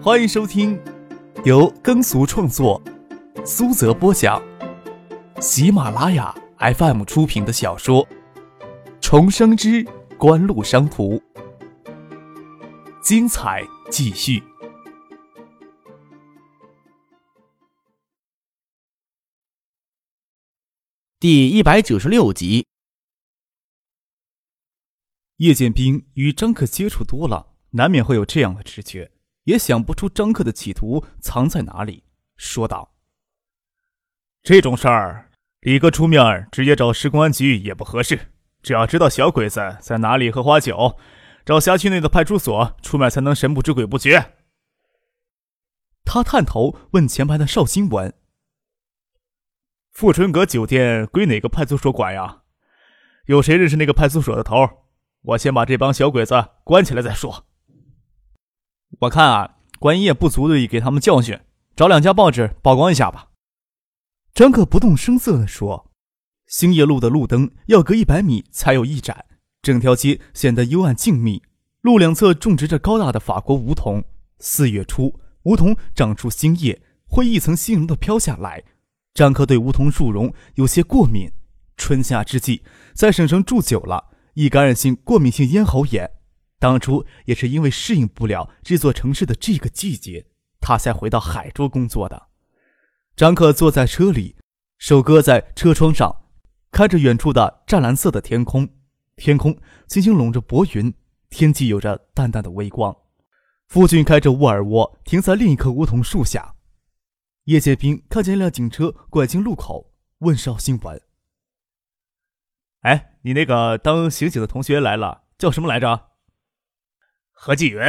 欢迎收听由耕俗创作、苏泽播讲、喜马拉雅 FM 出品的小说《重生之官路商途》，精彩继续，第一百九十六集。叶剑兵与张克接触多了，难免会有这样的直觉。也想不出张克的企图藏在哪里，说道：“这种事儿，李哥出面直接找市公安局也不合适。只要知道小鬼子在哪里喝花酒，找辖区内的派出所出面才能神不知鬼不觉。”他探头问前排的邵新文：“富春阁酒店归哪个派出所管呀？有谁认识那个派出所的头？我先把这帮小鬼子关起来再说。”我看啊，关一夜不足以给他们教训，找两家报纸曝光一下吧。张克不动声色地说：“兴业路的路灯要隔一百米才有一盏，整条街显得幽暗静谧。路两侧种植着高大的法国梧桐。四月初，梧桐长出新叶，会一层新绒的飘下来。张克对梧桐树绒有些过敏，春夏之际在省城住久了，易感染性过敏性咽喉炎。”当初也是因为适应不了这座城市的这个季节，他才回到海州工作的。张克坐在车里，手搁在车窗上，看着远处的湛蓝色的天空。天空轻轻笼着薄云，天际有着淡淡的微光。夫君开着沃尔沃停在另一棵梧桐树下。叶剑兵看见一辆警车拐进路口，问邵新文：“哎，你那个当刑警的同学来了，叫什么来着？”何继云，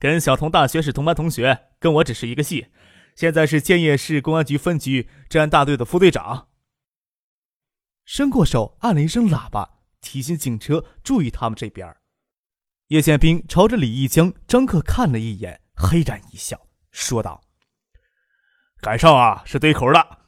跟小童大学是同班同学，跟我只是一个系，现在是建业市公安局分局治安大队的副队长。伸过手按了一声喇叭，提醒警车注意他们这边。叶剑兵朝着李义江、张克看了一眼，嘿然一笑，说道：“赶上啊，是对口的。”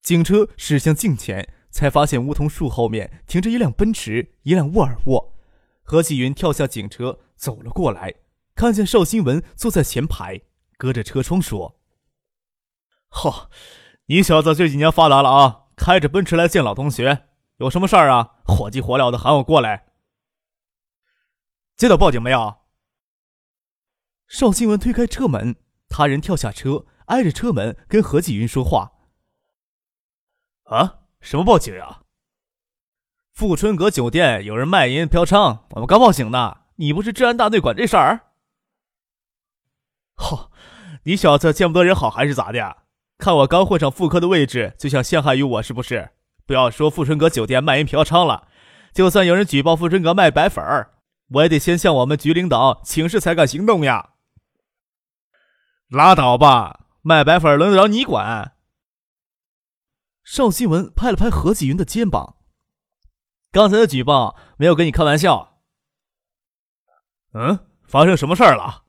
警车驶向近前，才发现梧桐树后面停着一辆奔驰，一辆沃尔沃。何继云跳下警车。走了过来，看见邵新文坐在前排，隔着车窗说：“嚯，你小子这几年发达了啊，开着奔驰来见老同学，有什么事儿啊？火急火燎的喊我过来。接到报警没有？”邵新文推开车门，他人跳下车，挨着车门跟何继云说话：“啊，什么报警啊？富春阁酒店有人卖淫嫖娼，我们刚报警呢。”你不是治安大队管这事儿？嚯，你小子见不得人好还是咋的？看我刚混上副科的位置，就想陷害于我是不是？不要说富春阁酒店卖淫嫖娼了，就算有人举报富春阁卖白粉儿，我也得先向我们局领导请示才敢行动呀！拉倒吧，卖白粉轮得着你管？邵新文拍了拍何继云的肩膀，刚才的举报没有跟你开玩笑。嗯，发生什么事儿了？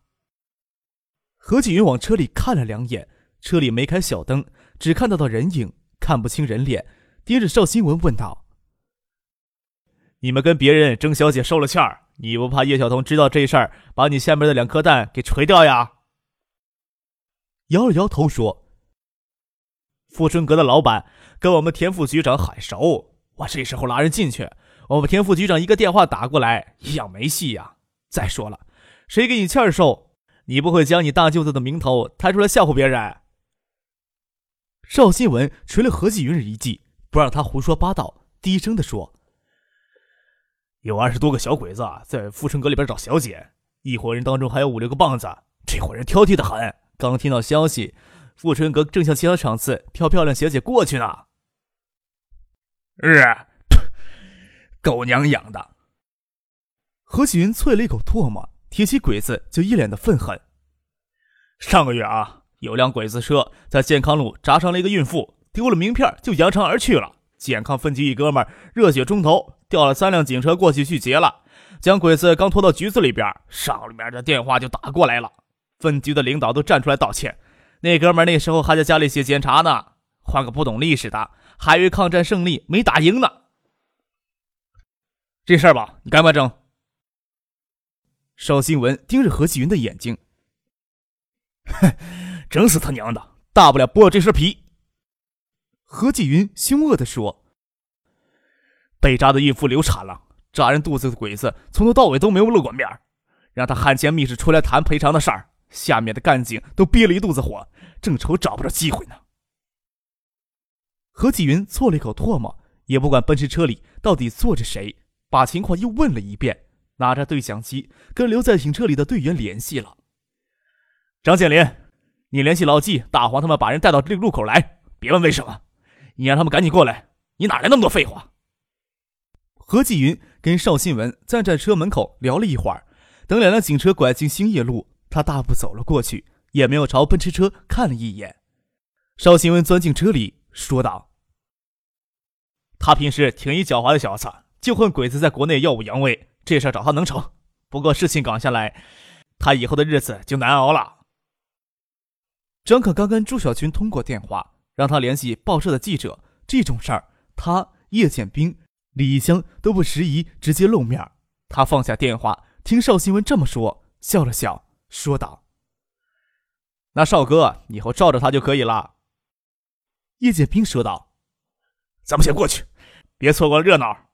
何锦云往车里看了两眼，车里没开小灯，只看到的人影，看不清人脸，盯着邵新文问道：“你们跟别人郑小姐受了气儿，你不怕叶晓彤知道这事儿，把你下面的两颗蛋给锤掉呀？”摇了摇头说：“富春阁的老板跟我们田副局长很熟，我这时候拉人进去，我们田副局长一个电话打过来，一样没戏呀。”再说了，谁给你气儿受？你不会将你大舅子的名头抬出来吓唬别人？邵新文捶了何继云一记，不让他胡说八道，低声的说：“有二十多个小鬼子在富春阁里边找小姐，一伙人当中还有五六个棒子，这伙人挑剔的很。刚听到消息，富春阁正向其他场次挑漂亮小姐过去呢。”日，狗娘养的！何启云啐了一口唾沫，提起鬼子就一脸的愤恨。上个月啊，有辆鬼子车在健康路砸伤了一个孕妇，丢了名片就扬长而去了。健康分局一哥们热血冲头，调了三辆警车过去去劫了。将鬼子刚拖到局子里边，上里面的电话就打过来了。分局的领导都站出来道歉。那哥们那时候还在家里写检查呢。换个不懂历史的，还以为抗战胜利没打赢呢。这事儿吧，你干不干正？邵新文盯着何继云的眼睛，哼，整死他娘的！大不了剥了这身皮。何继云凶恶地说：“被扎的孕妇流产了，扎人肚子的鬼子从头到尾都没有露过面让他汉奸密使出来谈赔偿的事儿，下面的干警都憋了一肚子火，正愁找不着机会呢。”何继云啐了一口唾沫，也不管奔驰车里到底坐着谁，把情况又问了一遍，拿着对讲机跟留在警车里的队员联系了。张建林，你联系老纪、大黄他们，把人带到这个路口来。别问为什么，你让他们赶紧过来。你哪来那么多废话？何继云跟邵新文站在车门口聊了一会儿，等两辆警车拐进兴业路，他大步走了过去，也没有朝奔驰车看了一眼。邵新文钻进车里说道：“他平时挺一狡猾的小子，就恨鬼子在国内耀武扬威，这事找他能成。不过事情搞下来，他以后的日子就难熬了。”张可刚跟朱小军通过电话，让他联系报社的记者。这种事儿，他叶建兵、李一香都不迟疑直接露面。他放下电话，听邵新文这么说，笑了笑，说道：“那邵哥以后罩着他就可以了。”叶建兵说道：“咱们先过去，别错过了热闹。”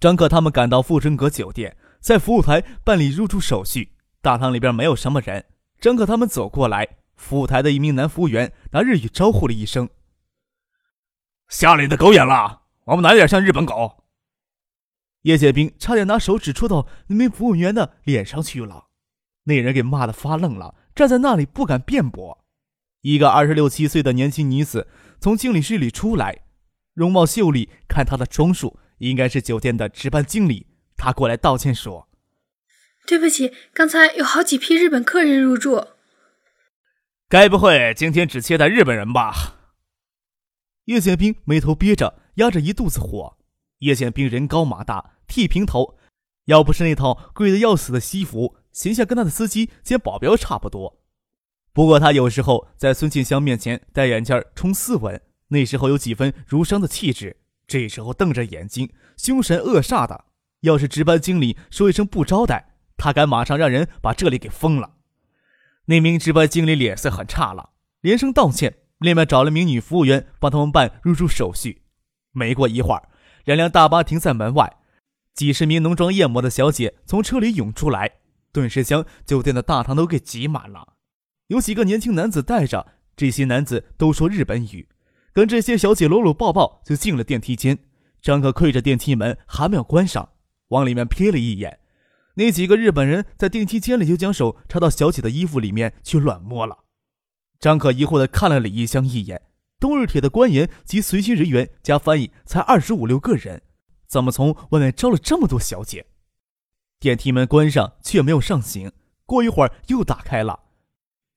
张可他们赶到富春阁酒店，在服务台办理入住手续。大堂里边没有什么人。张可他们走过来。服务台的一名男服务员拿日语招呼了一声：“瞎了你的狗眼了！我们哪点像日本狗？”叶建兵差点拿手指戳到那名服务员的脸上去了，那人给骂的发愣了，站在那里不敢辩驳。一个二十六七岁的年轻女子从经理室里出来，容貌秀丽，看她的装束，应该是酒店的值班经理。他过来道歉说：“对不起，刚才有好几批日本客人入住。”该不会今天只接待日本人吧？叶剑兵眉头憋着，压着一肚子火。叶剑兵人高马大，剃平头，要不是那套贵得要死的西服，形象跟他的司机兼保镖差不多。不过他有时候在孙庆香面前戴眼镜充斯文，那时候有几分儒商的气质。这时候瞪着眼睛，凶神恶煞的。要是值班经理说一声不招待，他敢马上让人把这里给封了。那名值班经理脸色很差了，连声道歉，另外找了名女服务员帮他们办入住手续。没过一会儿，两辆大巴停在门外，几十名浓妆艳抹的小姐从车里涌出来，顿时将酒店的大堂都给挤满了。有几个年轻男子带着，这些男子都说日本语，跟这些小姐搂搂抱抱就进了电梯间。张可窥着电梯门还没有关上，往里面瞥了一眼。那几个日本人在电梯间里就将手插到小姐的衣服里面去乱摸了。张可疑惑地看了李一香一眼。冬日铁的官员及随行人员加翻译才二十五六个人，怎么从外面招了这么多小姐？电梯门关上却没有上行，过一会儿又打开了。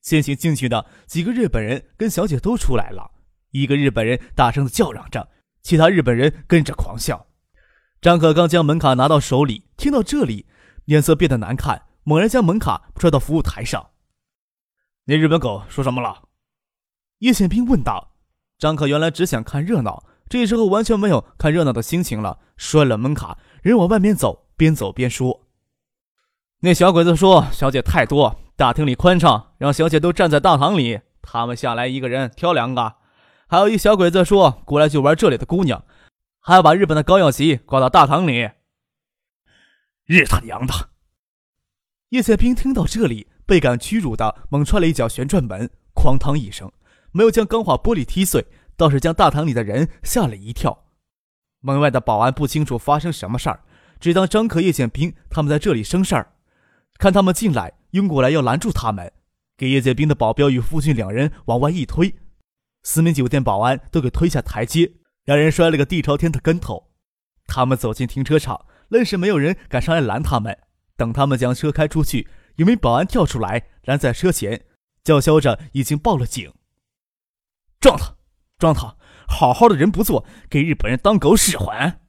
先行进去的几个日本人跟小姐都出来了。一个日本人大声的叫嚷着，其他日本人跟着狂笑。张可刚将门卡拿到手里，听到这里。脸色变得难看，猛然将门卡拽到服务台上。那日本狗说什么了？叶宪兵问道。张可原来只想看热闹，这时候完全没有看热闹的心情了，摔了门卡，人往外面走，边走边说：“那小鬼子说小姐太多，大厅里宽敞，让小姐都站在大堂里，他们下来一个人挑两个。还有一小鬼子说过来就玩这里的姑娘，还要把日本的高耀旗挂到大堂里。”日他娘的！叶剑兵听到这里，倍感屈辱的猛踹了一脚旋转门，哐当一声，没有将钢化玻璃踢碎，倒是将大堂里的人吓了一跳。门外的保安不清楚发生什么事儿，只当张可、叶剑兵他们在这里生事儿，看他们进来，拥过来要拦住他们，给叶剑兵的保镖与父亲两人往外一推，四名酒店保安都给推下台阶，两人摔了个地朝天的跟头。他们走进停车场。愣是没有人敢上来拦他们。等他们将车开出去，一名保安跳出来拦在车前，叫嚣着已经报了警。撞他！撞他！好好的人不做，给日本人当狗使唤！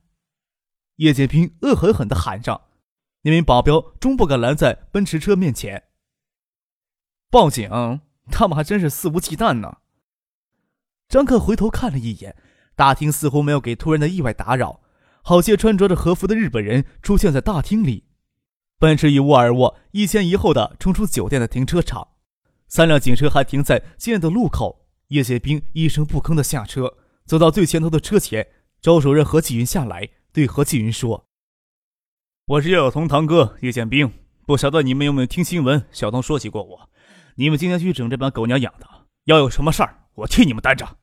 叶剑平恶狠狠地喊着。那名保镖终不敢拦在奔驰车面前。报警？他们还真是肆无忌惮呢。张克回头看了一眼，大厅似乎没有给突然的意外打扰。好些穿着着和服的日本人出现在大厅里，奔驰一沃尔沃，一前一后的冲出酒店的停车场。三辆警车还停在进的路口。叶宪兵一声不吭的下车，走到最前头的车前，招手让何继云下来，对何继云说：“我是叶晓彤堂哥叶宪兵，不晓得你们有没有听新闻？小彤说起过我。你们今天去整这帮狗娘养的，要有什么事儿，我替你们担着。”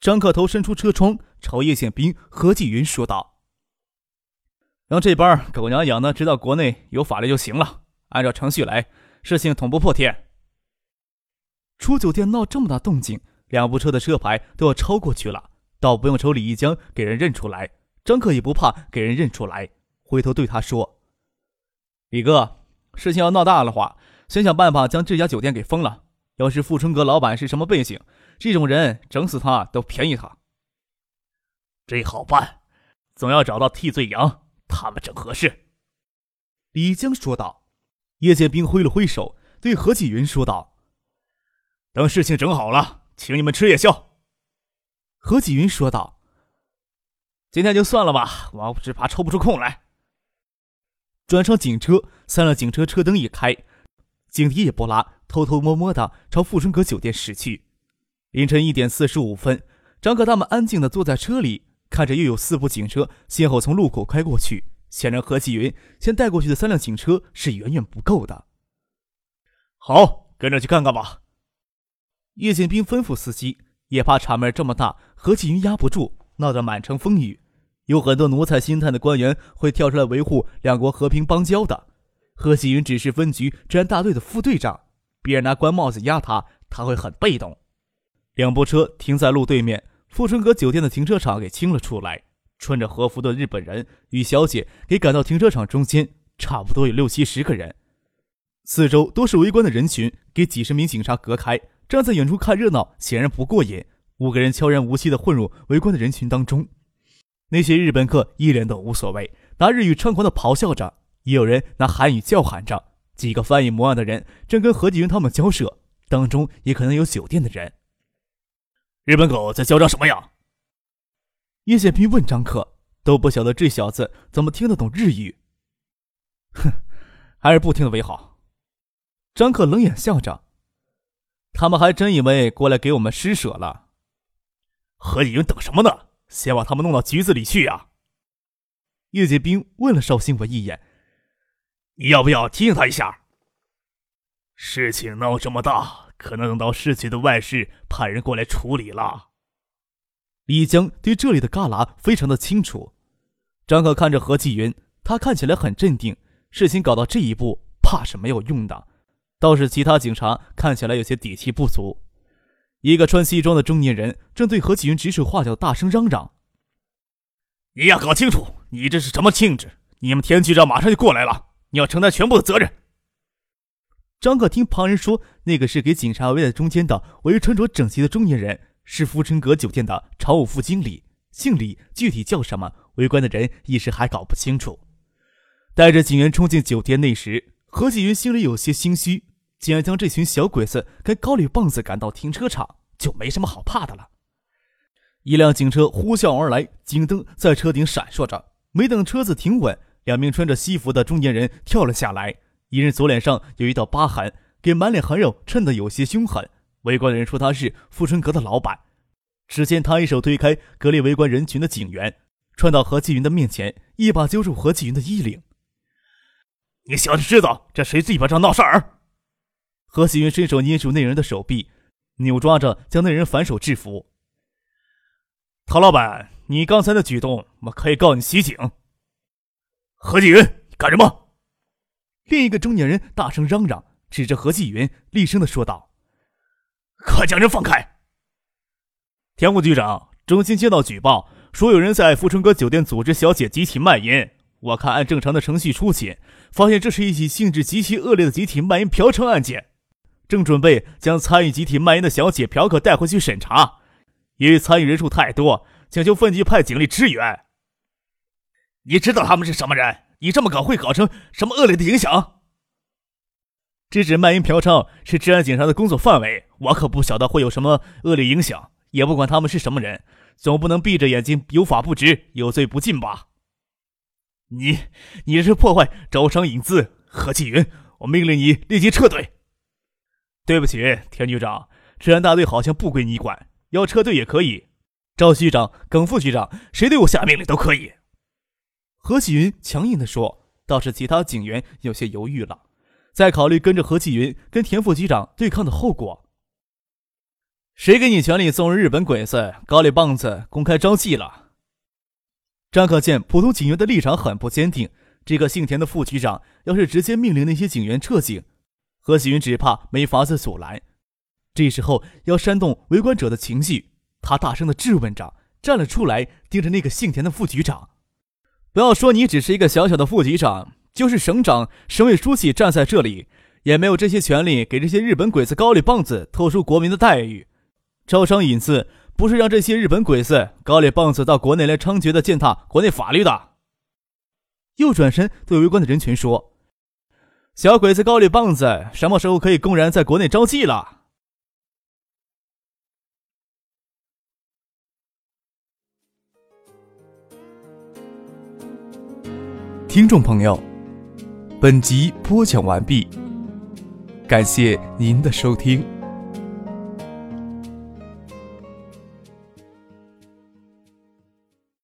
张克头伸出车窗，朝叶宪兵、何继云说道：“让这帮狗娘养的知道国内有法律就行了，按照程序来，事情捅不破天。”出酒店闹这么大动静，两部车的车牌都要超过去了，倒不用愁李一江给人认出来。张克也不怕给人认出来，回头对他说：“李哥，事情要闹大的话，先想办法将这家酒店给封了。要是富春阁老板是什么背景，这种人整死他都便宜他。这好办，总要找到替罪羊，他们正合适。”李江说道。叶剑兵挥了挥手，对何启云说道。等事情整好了，请你们吃夜宵。”何启云说道。“今天就算了吧，我只怕抽不出空来。”转上警车，三辆警车车灯一开，警笛也不拉，偷偷摸摸的朝富春阁酒店驶去。凌晨一点四十五分，张克他们安静的坐在车里，看着又有四部警车先后从路口开过去。显然，何启云先带过去的三辆警车是远远不够的。好，跟着去看看吧。叶剑兵吩咐司机，也怕场面这么大，何启云压不住，闹得满城风雨。有很多奴才心态的官员会跳出来维护两国和平邦交的。何启云只是分局治安大队的副队长，别人拿官帽子压他，他会很被动。两部车停在路对面，富春阁酒店的停车场给清了出来。穿着和服的日本人与小姐给赶到停车场中间，差不多有六七十个人，四周都是围观的人群，给几十名警察隔开。站在远处看热闹，显然不过瘾。五个人悄然无息地混入围观的人群当中。那些日本客一脸都无所谓，拿日语猖狂地咆哮着；也有人拿韩语叫喊着。几个翻译模样的人正跟何继云他们交涉，当中也可能有酒店的人。日本狗在嚣张什么呀？叶宪兵问张克，都不晓得这小子怎么听得懂日语。哼，还是不听为好。张克冷眼笑着。他们还真以为过来给我们施舍了。何以云等什么呢？先把他们弄到局子里去呀！叶剑兵问了邵新文一眼：“你要不要提醒他一下？事情闹这么大，可能等到市局的外事派人过来处理了。”李江对这里的旮旯非常的清楚。张可看着何继云，他看起来很镇定。事情搞到这一步，怕是没有用的。倒是其他警察看起来有些底气不足。一个穿西装的中年人正对何启云指手画脚，大声嚷嚷：“你要搞清楚，你这是什么性质？你们田局长马上就过来了，你要承担全部的责任。”张克听旁人说，那个是给警察围在中间的、唯一穿着整齐的中年人，是福春阁酒店的常务副经理，姓李，具体叫什么？围观的人一时还搞不清楚。带着警员冲进酒店内时。何启云心里有些心虚，既然将这群小鬼子跟高丽棒子赶到停车场，就没什么好怕的了。一辆警车呼啸而来，警灯在车顶闪烁着。没等车子停稳，两名穿着西服的中年人跳了下来。一人左脸上有一道疤痕，给满脸横肉衬得有些凶狠。围观的人说他是富春阁的老板。只见他一手推开隔离围观人群的警员，窜到何继云的面前，一把揪住何继云的衣领。你小子知道这谁嘴巴上闹事儿？何喜云伸手捏住那人的手臂，扭抓着将那人反手制服。陶老板，你刚才的举动，我可以告你袭警。何继云，你干什么？另一个中年人大声嚷嚷，指着何继云，厉声的说道：“快将人放开！”田副局长，中心接到举报，说有人在富春阁酒店组织小姐集体卖淫。我看按正常的程序出勤，发现这是一起性质极其恶劣的集体卖淫嫖娼案件，正准备将参与集体卖淫的小姐嫖客带回去审查，因为参与人数太多，请求分局派警力支援。你知道他们是什么人？你这么搞会搞成什么恶劣的影响？制止卖淫嫖娼是治安警察的工作范围，我可不晓得会有什么恶劣影响，也不管他们是什么人，总不能闭着眼睛有法不执、有罪不进吧？你，你这是破坏招商引资！何继云，我命令你立即撤退！对不起，田局长，治安大队好像不归你管，要撤队也可以。赵局长、耿副局长，谁对我下命令都可以。何启云强硬地说。倒是其他警员有些犹豫了，在考虑跟着何启云跟田副局长对抗的后果。谁给你权力纵容日本鬼子、高丽棒子公开招妓了？张可见普通警员的立场很不坚定，这个姓田的副局长要是直接命令那些警员撤警，何启云只怕没法子阻拦。这时候要煽动围观者的情绪，他大声的质问着，站了出来，盯着那个姓田的副局长。不要说你只是一个小小的副局长，就是省长、省委书记站在这里，也没有这些权利给这些日本鬼子高丽棒子特殊国民的待遇。招商引资不是让这些日本鬼子高丽棒子到国内来猖獗的践踏国内法律的。又转身对围观的人群说：“小鬼子高丽棒子什么时候可以公然在国内招妓了？”听众朋友，本集播讲完毕，感谢您的收听。